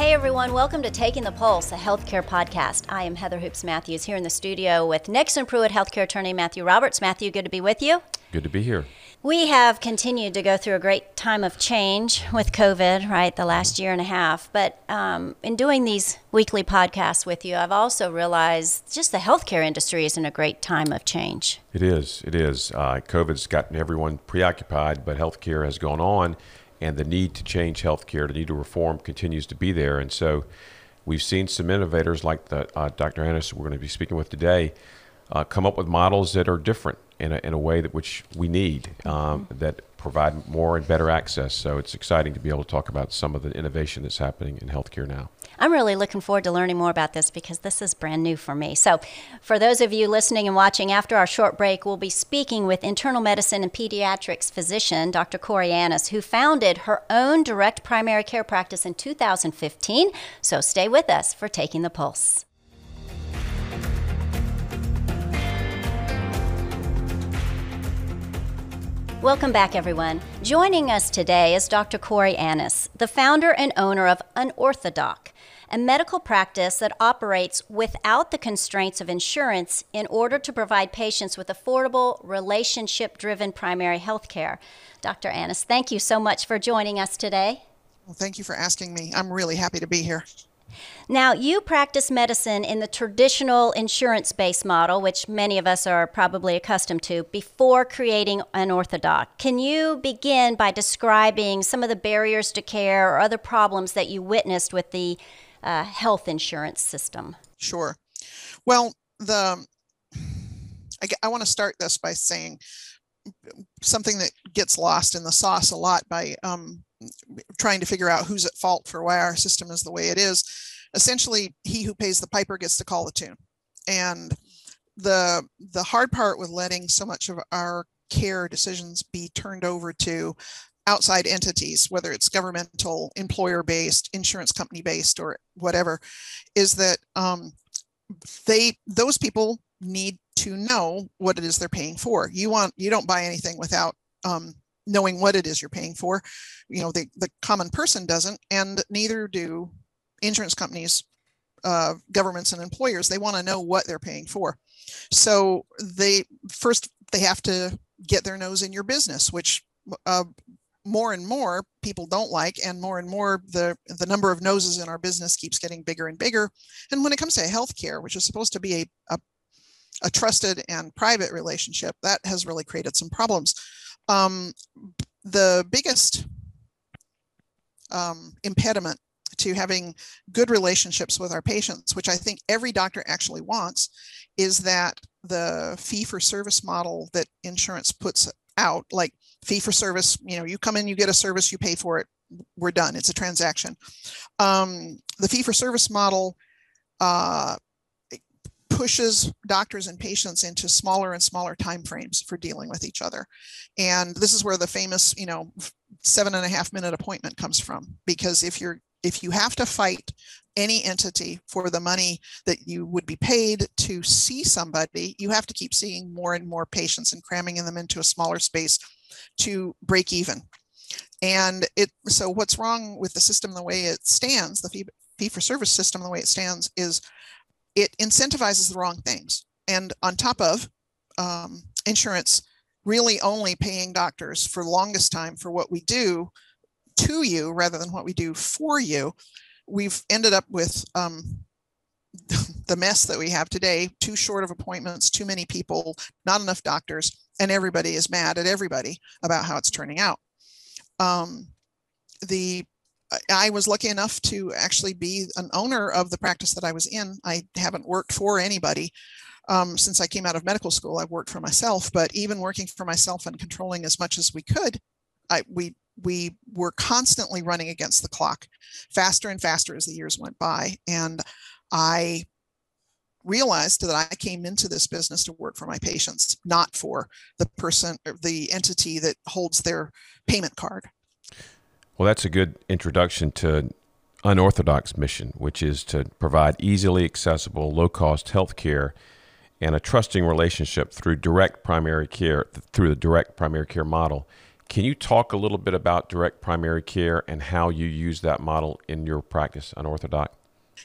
Hey everyone, welcome to Taking the Pulse, a healthcare podcast. I am Heather Hoops Matthews here in the studio with Nexsen Pruet healthcare attorney Matthew Roberts. Matthew, good to be with you. Good to be here. We have continued to go through a great time of change with COVID, right, the last year and a half. But um, in doing these weekly podcasts with you, I've also realized just the healthcare industry is in a great time of change. It is. It is. Uh, COVID's gotten everyone preoccupied, but healthcare has gone on, and the need to change healthcare, the need to reform continues to be there. And so we've seen some innovators like the, uh, Dr. Annis, we're going to be speaking with today, uh, come up with models that are different in a, in a way that which we need um, that provide more and better access. So it's exciting to be able to talk about some of the innovation that's happening in healthcare now. I'm really looking forward to learning more about this because this is brand new for me. So, for those of you listening and watching, after our short break, we'll be speaking with internal medicine and pediatrics physician Dr. Corey Annis, who founded her own direct primary care practice in 2015. So, stay with us for Taking the Pulse. Welcome back, everyone. Joining us today is Dr. Corey Annis, the founder and owner of Unorthodoc, a medical practice that operates without the constraints of insurance in order to provide patients with affordable, relationship driven primary health care. Dr. Annis, thank you so much for joining us today. Well, thank you for asking me. I'm really happy to be here. Now, you practice medicine in the traditional insurance based model, which many of us are probably accustomed to, before creating Unorthodoc. Can you begin by describing some of the barriers to care or other problems that you witnessed with the uh, health insurance system? Sure. Well, the I, I want to start this by saying something that gets lost in the sauce a lot by um, trying to figure out who's at fault for why our system is the way it is. Essentially, he who pays the piper gets to call the tune. And the the hard part with letting so much of our care decisions be turned over to outside entities, whether it's governmental, employer based, insurance company based, or whatever, is that um, they those people need to know what it is they're paying for. You want you don't buy anything without um, knowing what it is you're paying for. You know, the, the common person doesn't, and neither do insurance companies, uh, governments, and employers. They want to know what they're paying for. So they first they have to get their nose in your business, which uh, more and more people don't like, and more and more the the number of noses in our business keeps getting bigger and bigger. And when it comes to healthcare, which is supposed to be a, a a trusted and private relationship, that has really created some problems. Um, the biggest um, impediment to having good relationships with our patients, which I think every doctor actually wants, is that the fee for service model that insurance puts out, like fee for service, you know, you come in, you get a service, you pay for it, we're done, it's a transaction. Um, the fee for service model uh, pushes doctors and patients into smaller and smaller time frames for dealing with each other. And this is where the famous you know seven and a half minute appointment comes from because if you're if you have to fight any entity for the money that you would be paid to see somebody you have to keep seeing more and more patients and cramming them into a smaller space to break even. And it so what's wrong with the system the way it stands the fee, fee for service system the way it stands is it incentivizes the wrong things. And on top of um, insurance really only paying doctors for longest time for what we do to you rather than what we do for you, we've ended up with um, the mess that we have today too short of appointments, too many people, not enough doctors, and everybody is mad at everybody about how it's turning out. Um, the I was lucky enough to actually be an owner of the practice that I was in. I haven't worked for anybody um, since I came out of medical school. I've worked for myself, but even working for myself and controlling as much as we could, I, we we were constantly running against the clock, faster and faster as the years went by, and I realized that I came into this business to work for my patients, not for the person or the entity that holds their payment card. Well, that's a good introduction to Unorthodoc's mission, which is to provide easily accessible, low cost health care and a trusting relationship through direct primary care, through the direct primary care model. Can you talk a little bit about direct primary care and how you use that model in your practice Unorthodoc?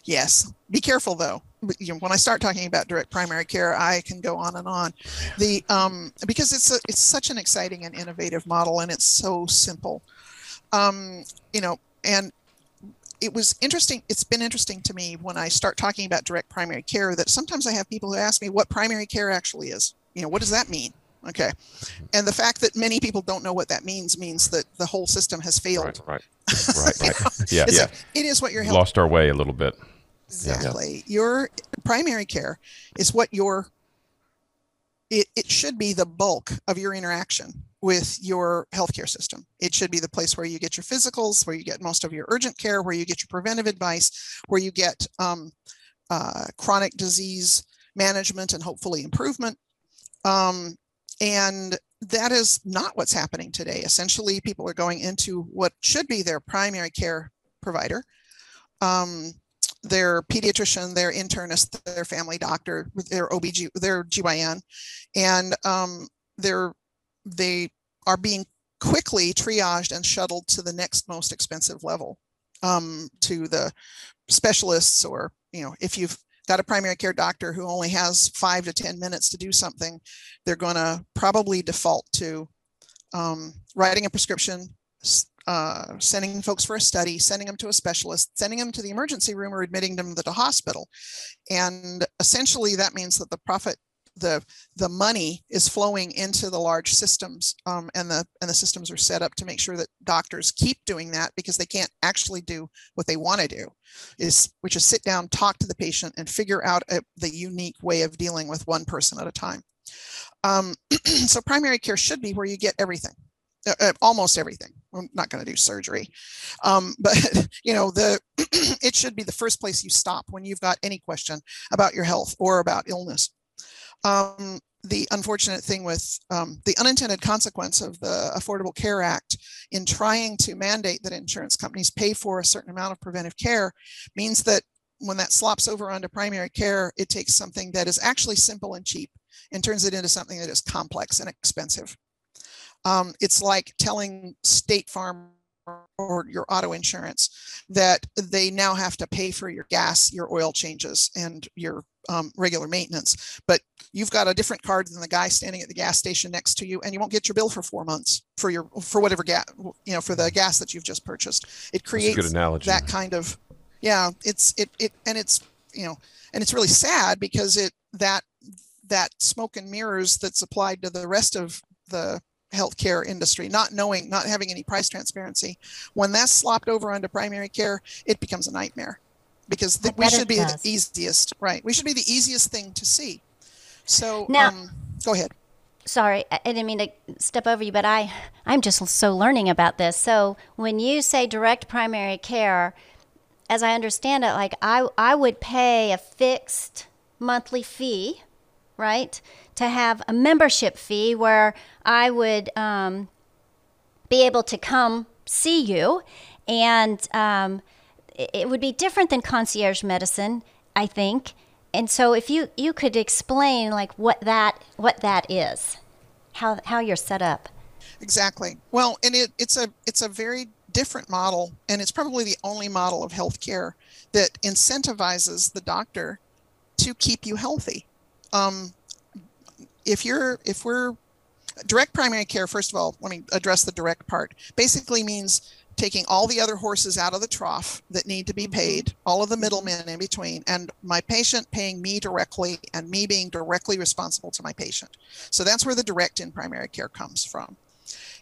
Yes. Be careful though. When I start talking about direct primary care, I can go on and on. The um, because it's a, it's such an exciting and innovative model, and it's so simple. Um, you know, and it was interesting. It's been interesting to me when I start talking about direct primary care that sometimes I have people who ask me what primary care actually is. You know, what does that mean? Okay. And the fact that many people don't know what that means means that the whole system has failed. Right, right, right. right. yeah, yeah. It is what your health. Lost our way a little bit. Exactly. Yeah. Your primary care is what your, it, it should be the bulk of your interaction with your healthcare system. It should be the place where you get your physicals, where you get most of your urgent care, where you get your preventive advice, where you get um, uh, chronic disease management and hopefully improvement. Um, and that is not what's happening today. Essentially, people are going into what should be their primary care provider, um, their pediatrician, their internist, their family doctor, their OBG, their GYN, and um, they're, they are being quickly triaged and shuttled to the next most expensive level um, to the specialists or, you know, if you've got a primary care doctor who only has five to 10 minutes to do something, they're going to probably default to um, writing a prescription, uh, sending folks for a study, sending them to a specialist, sending them to the emergency room or admitting them to the hospital. And essentially that means that the profit the the money is flowing into the large systems um, and the and the systems are set up to make sure that doctors keep doing that because they can't actually do what they want to do is which is sit down talk to the patient and figure out a, the unique way of dealing with one person at a time. Um, so primary care should be where you get everything uh, uh almost everything. I'm not going to do surgery. Um, but you know the it should be the first place you stop when you've got any question about your health or about illness um, the unfortunate thing with um, the unintended consequence of the Affordable Care Act in trying to mandate that insurance companies pay for a certain amount of preventive care means that when that slops over onto primary care, it takes something that is actually simple and cheap and turns it into something that is complex and expensive. Um, it's like telling State Farm or your auto insurance that they now have to pay for your gas, your oil changes, and your um, regular maintenance. But you've got a different card than the guy standing at the gas station next to you, and you won't get your bill for four months for your for whatever gas you know for the gas that you've just purchased. It creates that kind of yeah. It's it it and it's you know and it's really sad because it that that smoke and mirrors that's applied to the rest of the healthcare industry, not knowing, not having any price transparency. When that's slopped over onto primary care, it becomes a nightmare because th- we should be the easiest, right? We should be the easiest thing to see. So now, um, go ahead. Sorry, I didn't mean to step over you, but I, I'm just so learning about this. So when you say direct primary care, as I understand it, like I, I would pay a fixed monthly fee, right? To have a membership fee where I would um, be able to come see you. And um, it would be different than concierge medicine, I think. And so if you, you could explain like what that what that is, how how you're set up. Exactly. Well, and it, it's a it's a very different model, and it's probably the only model of healthcare that incentivizes the doctor to keep you healthy. Um, if you're if we're direct primary care first of all let me address the direct part basically means taking all the other horses out of the trough that need to be mm-hmm. paid all of the middlemen in between and my patient paying me directly and me being directly responsible to my patient so that's where the direct in primary care comes from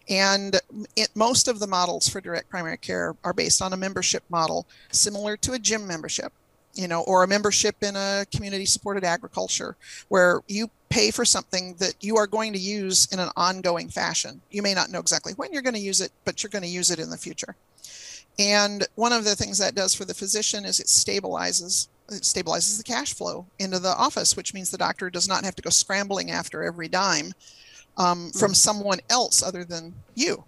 and it, most of the models for direct primary care are based on a membership model similar to a gym membership you know, or a membership in a community supported agriculture where you pay for something that you are going to use in an ongoing fashion. You may not know exactly when you're going to use it, but you're going to use it in the future. And one of the things that does for the physician is it stabilizes it stabilizes the cash flow into the office, which means the doctor does not have to go scrambling after every dime um, from mm. someone else other than you,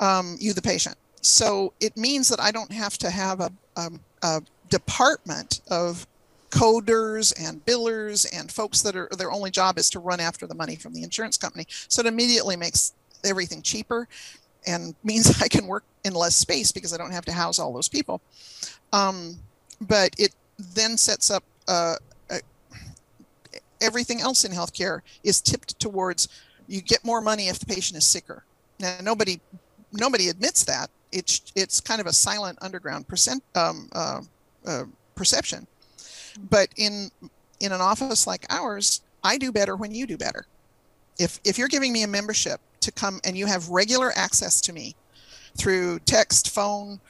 um, you the patient. So it means that I don't have to have a, a, a department of coders and billers and folks that are their only job is to run after the money from the insurance company. So it immediately makes everything cheaper and means I can work in less space because I don't have to house all those people. Um, but it then sets up uh, uh, everything else in healthcare is tipped towards you get more money if the patient is sicker. Now nobody nobody admits that. It's it's kind of a silent underground percent um, uh, uh, perception. But in in an office like ours, I do better when you do better. If if you're giving me a membership to come and you have regular access to me through text, phone,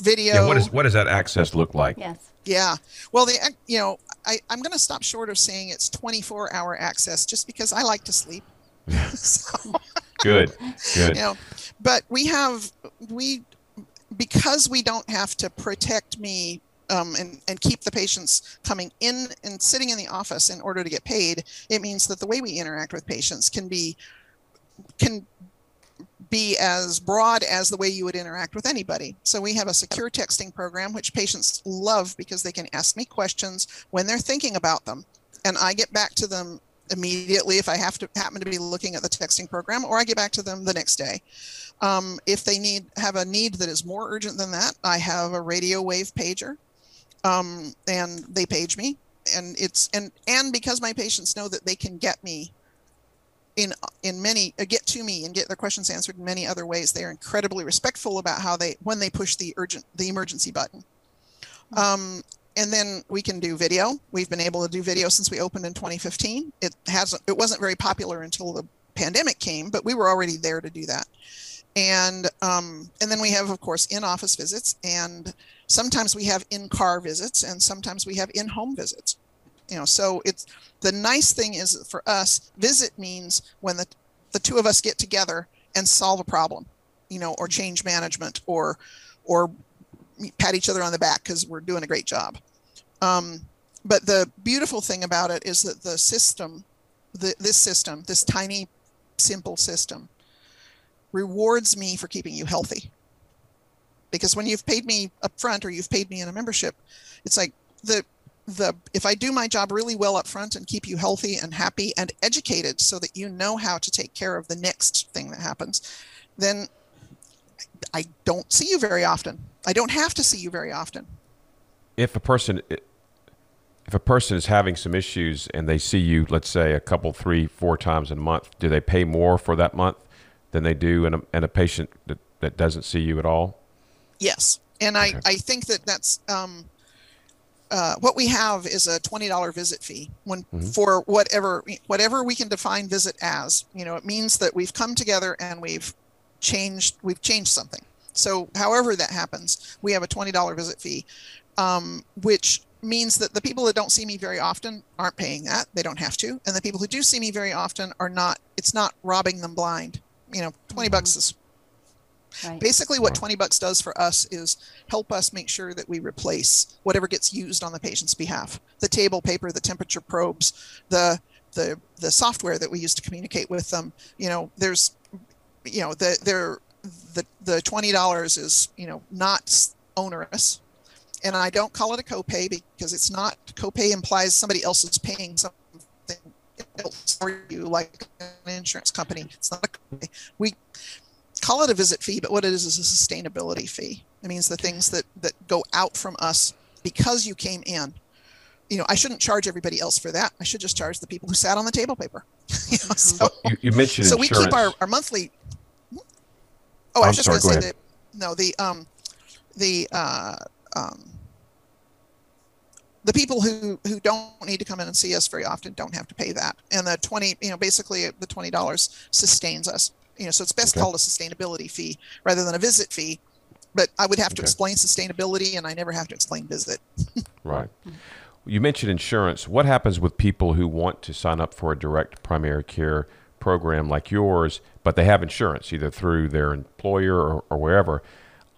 video. Yeah, what is what does that access look like? Yes. Yeah. Well, the you know I I'm going to stop short of saying it's 24 hour access just because I like to sleep. so, good. Good. You know, but we have we because we don't have to protect me um, and, and keep the patients coming in and sitting in the office in order to get paid, it means that the way we interact with patients can be can be as broad as the way you would interact with anybody. So we have a secure texting program, which patients love because they can ask me questions when they're thinking about them. And I get back to them immediately if I have to happen to be looking at the texting program, or I get back to them the next day. Um, if they need have a need that is more urgent than that, I have a radio wave pager, um, and they page me. And it's and and because my patients know that they can get me in in many uh, get to me and get their questions answered in many other ways. They are incredibly respectful about how they when they push the urgent the emergency button. Um, and then we can do video. We've been able to do video since we opened in 2015. It hasn't it wasn't very popular until the pandemic came, but we were already there to do that. And um, and then we have of course in office visits and sometimes we have in car visits and sometimes we have in home visits. You know so it's the nice thing is for us visit means when the the two of us get together and solve a problem you know or change management or or pat each other on the back because we're doing a great job. Um, but the beautiful thing about it is that the system the, this system this tiny simple system rewards me for keeping you healthy because when you've paid me up front or you've paid me in a membership it's like the the if I do my job really well up front and keep you healthy and happy and educated so that you know how to take care of the next thing that happens, then I don't see you very often. I don't have to see you very often. If a person if a person is having some issues and they see you, let's say a couple, three, four times a month, do they pay more for that month than they do in a, in a patient that, that doesn't see you at all? Yes. And okay. I, I think that that's um, uh, what we have is a twenty dollar visit fee when mm-hmm. for whatever whatever we can define visit as. You know, it means that we've come together and we've changed we've changed something. So, however that happens, we have a twenty dollar visit fee, um, which means that the people that don't see me very often aren't paying that; they don't have to, and the people who do see me very often are not. It's not robbing them blind. You know, 20 mm-hmm. bucks is Right. Basically, what 20 bucks does for us is help us make sure that we replace whatever gets used on the patient's behalf. The table paper, the temperature probes, the the the software that we use to communicate with them. You know, there's you know, the there the the twenty dollars is you know not onerous, and I don't call it a copay because it's not. Copay implies somebody else is paying something else for you, like an insurance company. It's not a copay. We call it a visit fee, but what it is is a sustainability fee. It means the things that that go out from us because you came in. You know, I shouldn't charge everybody else for that. I should just charge the people who sat on the table paper. you, know, so, you, you, mentioned so insurance. we keep our, our monthly. Oh, I was just going to say that. No, the um, the uh, um, the people who who don't need to come in and see us very often don't have to pay that, and the twenty, you know, basically the twenty dollars sustains us you know, so it's best okay. called a sustainability fee rather than a visit fee. But I would have to okay. explain sustainability, and I never have to explain visit. right. You mentioned insurance. What happens with people who want to sign up for a direct primary care program like yours, but they have insurance either through their employer or, or wherever?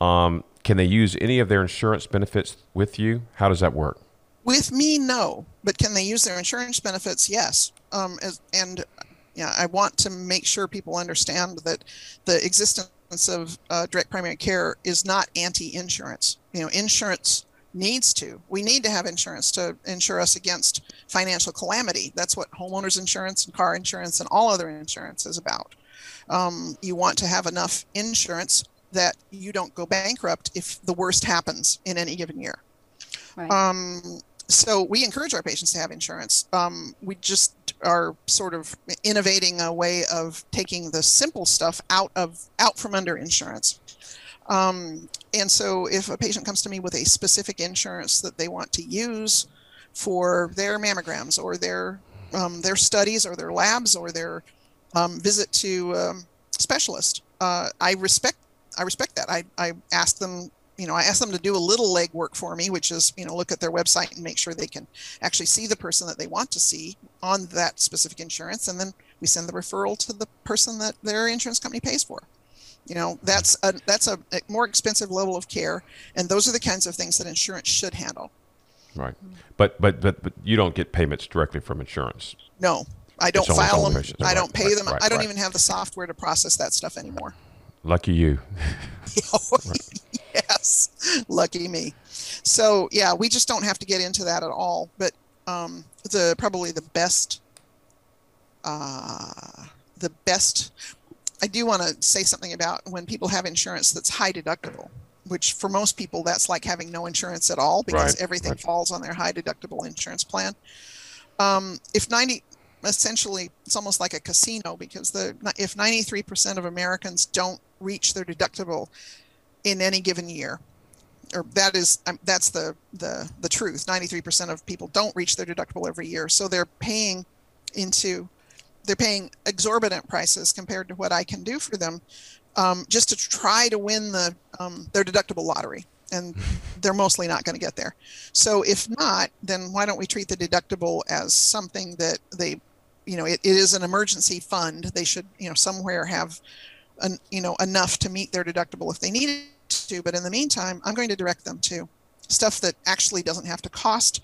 Um, can they use any of their insurance benefits with you? How does that work? With me, no. But can they use their insurance benefits? Yes. Um, as, and yeah, I want to make sure people understand that the existence of uh, direct primary care is not anti-insurance. You know, insurance needs to. We need to have insurance to insure us against financial calamity. That's what homeowners insurance and car insurance and all other insurance is about. Um, you want to have enough insurance that you don't go bankrupt if the worst happens in any given year. Right. Um, so we encourage our patients to have insurance. Um, we just are sort of innovating a way of taking the simple stuff out of out from under insurance. Um, and so if a patient comes to me with a specific insurance that they want to use for their mammograms or their um, their studies or their labs or their um, visit to um, specialist, uh, I respect I respect that. I, I ask them you know, I ask them to do a little legwork for me, which is, you know, look at their website and make sure they can actually see the person that they want to see on that specific insurance. And then we send the referral to the person that their insurance company pays for. You know, that's a, that's a, more expensive level of care. And those are the kinds of things that insurance should handle. Right. But, but, but, but you don't get payments directly from insurance. No, I don't file them. I Right, don't pay right, them. right, I don't even have the software to process that stuff anymore. Lucky you. yes, lucky me. So yeah, we just don't have to get into that at all. But um, the probably the best, uh, the best. I do want to say something about when people have insurance that's high deductible, which for most people that's like having no insurance at all because Right, everything right. falls on their high deductible insurance plan. Um, if 90 essentially it's almost like a casino because the if 93% of Americans don't reach their deductible in any given year. Or that is um, that's the the the truth. 93% of people don't reach their deductible every year. So they're paying into they're paying exorbitant prices compared to what I can do for them um, just to try to win the um, their deductible lottery. And they're mostly not going to get there. So if not then why don't we treat the deductible as something that they you know it, it is an emergency fund. They should you know somewhere have an, you know enough to meet their deductible if they need to but in the meantime i'm going to direct them to stuff that actually doesn't have to cost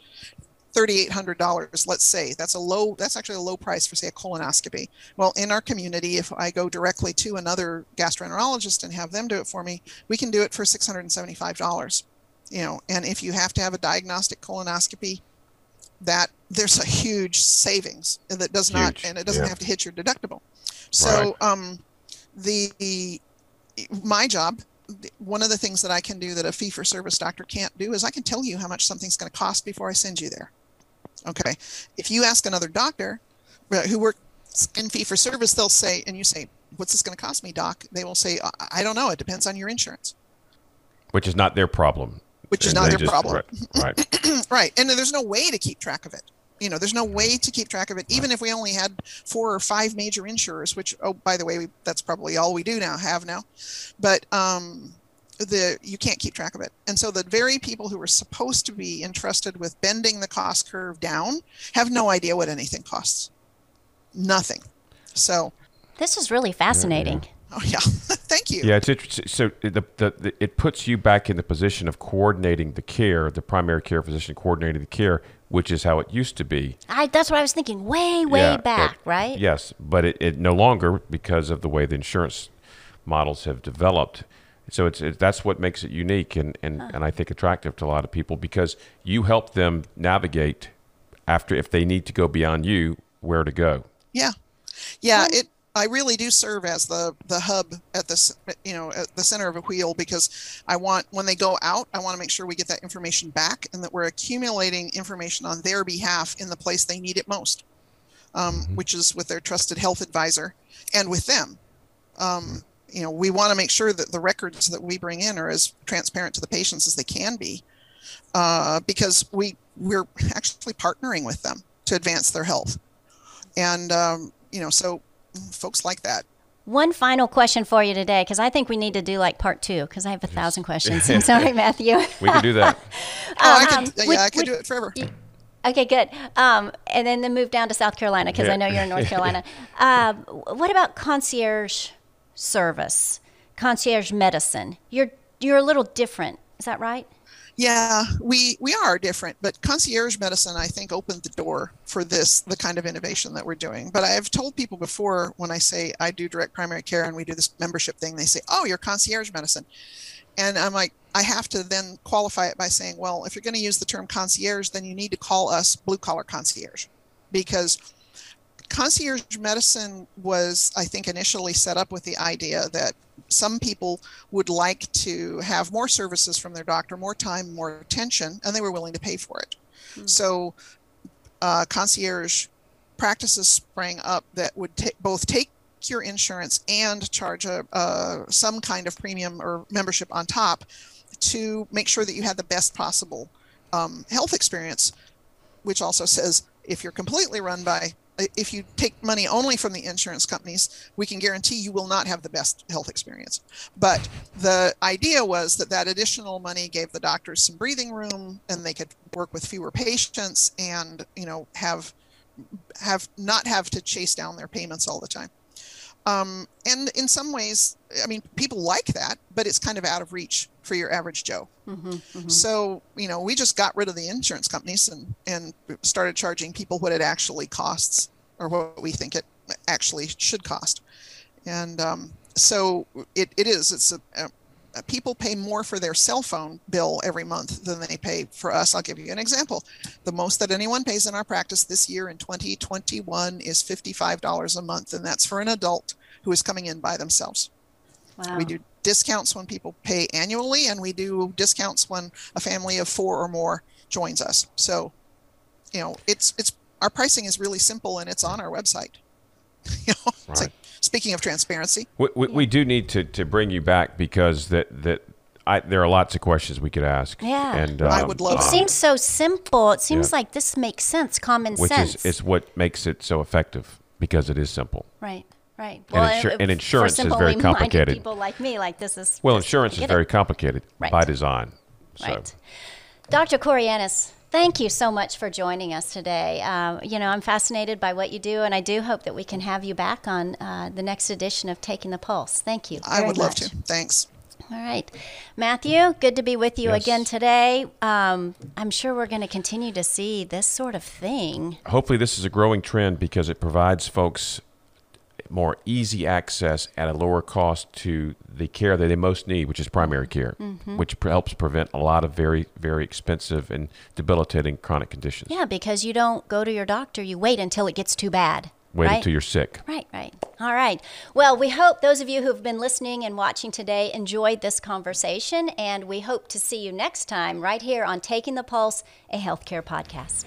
$3800 let's say that's a low that's actually a low price for say a colonoscopy. Well in our community if i go directly to another gastroenterologist and have them do it for me we can do it for $675 you know and if you have to have a diagnostic colonoscopy that there's a huge savings that does not and it doesn't yeah. have to hit your deductible. So um the my job one of the things that i can do that a fee for service doctor can't do is i can tell you how much something's going to cost before i send you there. Okay? If you ask another doctor uh, who works in fee for service they'll say and you say what's this going to cost me doc? They will say i I don't know. It depends on your insurance. Which is not their problem. which is And not their just- problem. Right. right. right. And there's no way to keep track of it you know there's no way to keep track of it even if we only had four or five major insurers which oh by the way we, that's probably all we do now have now. But um the you can't keep track of it. And so the very people who are supposed to be entrusted with bending the cost curve down have no idea what anything costs. Nothing. So This is really fascinating. oh yeah. Thank you. Yeah, it's interesting. So the, the, the it puts you back in the position of coordinating the care, the primary care physician coordinating the care, which is how it used to be. I, that's what I was thinking. Way, way Yeah, back, it- right? Yes, but it, it no longer because of the way the insurance models have developed. So it's it, that's what makes it unique and, and, and I think attractive to a lot of people because you help them navigate after if they need to go beyond you where to go. Yeah, yeah. It. I really do serve as the the hub at this, you know, at the center of a wheel because I want when they go out, I want to make sure we get that information back and that we're accumulating information on their behalf in the place they need it most, um, which is with their trusted health advisor and with them. Um, you know, we want to make sure that the records that we bring in are as transparent to the patients as they can be, uh, because we we're actually partnering with them to advance their health. And um, you know so folks like that One final question for you today, because I think we need to do like part two, because I have a thousand questions. I'm sorry, Matthew. We can do that. oh i Um, could yeah would- i could would- do it forever Okay, good. Um, and then, then move down to South Carolina because Yeah. I know you're in North Carolina. uh, what about concierge service, concierge medicine? You're you're a little different. Is that right? Yeah we we are different but concierge medicine i think opened the door for this the kind of innovation that we're doing. But i have told people before when i say i do direct primary care and we do this membership thing they say oh you're concierge medicine. And i'm like i have to then qualify it by saying well if you're going to use the term concierge then you need to call us blue collar concierge. Because concierge medicine was, I think, initially set up with the idea that some people would like to have more services from their doctor, more time, more attention, and they were willing to pay for it. Mm. So, uh, concierge practices sprang up that would ta- both take your insurance and charge a, uh, some kind of premium or membership on top to make sure that you had the best possible um, health experience, which also says if you're completely run by Uh, if you take money only from the insurance companies, we can guarantee you will not have the best health experience. But the idea was that that additional money gave the doctors some breathing room, and they could work with fewer patients, and you know have have not have to chase down their payments all the time. Um, and in some ways, I mean, people like that, but it's kind of out of reach for your average Joe. Mm-hmm, mm-hmm. So, you know, we just got rid of the insurance companies and, and started charging people what it actually costs or what we think it actually should cost. And um, so it, it is, it's a, a, Uh, people pay more for their cell phone bill every month than they pay for us. I'll give you an example. The most that anyone pays in our practice this year in 2021 is $55 a month, and that's for an adult who is coming in by themselves. Wow. We do discounts when people pay annually, and we do discounts when a family of four or more joins us. So, you know, it's it's our pricing is really simple, and it's on our website. you know, right. like, speaking of transparency, we, we, we, do need to, to bring you back because that that I, there are lots of questions we could ask. Yeah, and um, I would love. It seems so simple. It seems yeah. like this makes sense, common Which sense. Which is, is what makes it so effective because it is simple. Right. Right. Well, and, insur- and insurance is very complicated. People like me, like this is. Well, insurance is very it. complicated right. by design. So. Right. Dr. Corey Annis, thank you so much for joining us today. Uh, you know, I'm fascinated by what you do, and I do hope that we can have you back on uh, the next edition of Taking the Pulse. Thank you. I would much. love to. Thanks. All right. Matthew, good to be with you yes. again today. Um, I'm sure we're going to continue to see this sort of thing. Hopefully, this is a growing trend because it provides folks more easy access at a lower cost to the care that they most need, which is primary care, mm-hmm. which helps prevent a lot of very, very expensive and debilitating chronic conditions. Yeah, because you don't go to your doctor, you wait until it gets too bad. Wait right? until you're sick. Right, right. All right. Well, we hope those of you who've been listening and watching today enjoyed this conversation, and we hope to see you next time right here on Taking the Pulse, a healthcare podcast.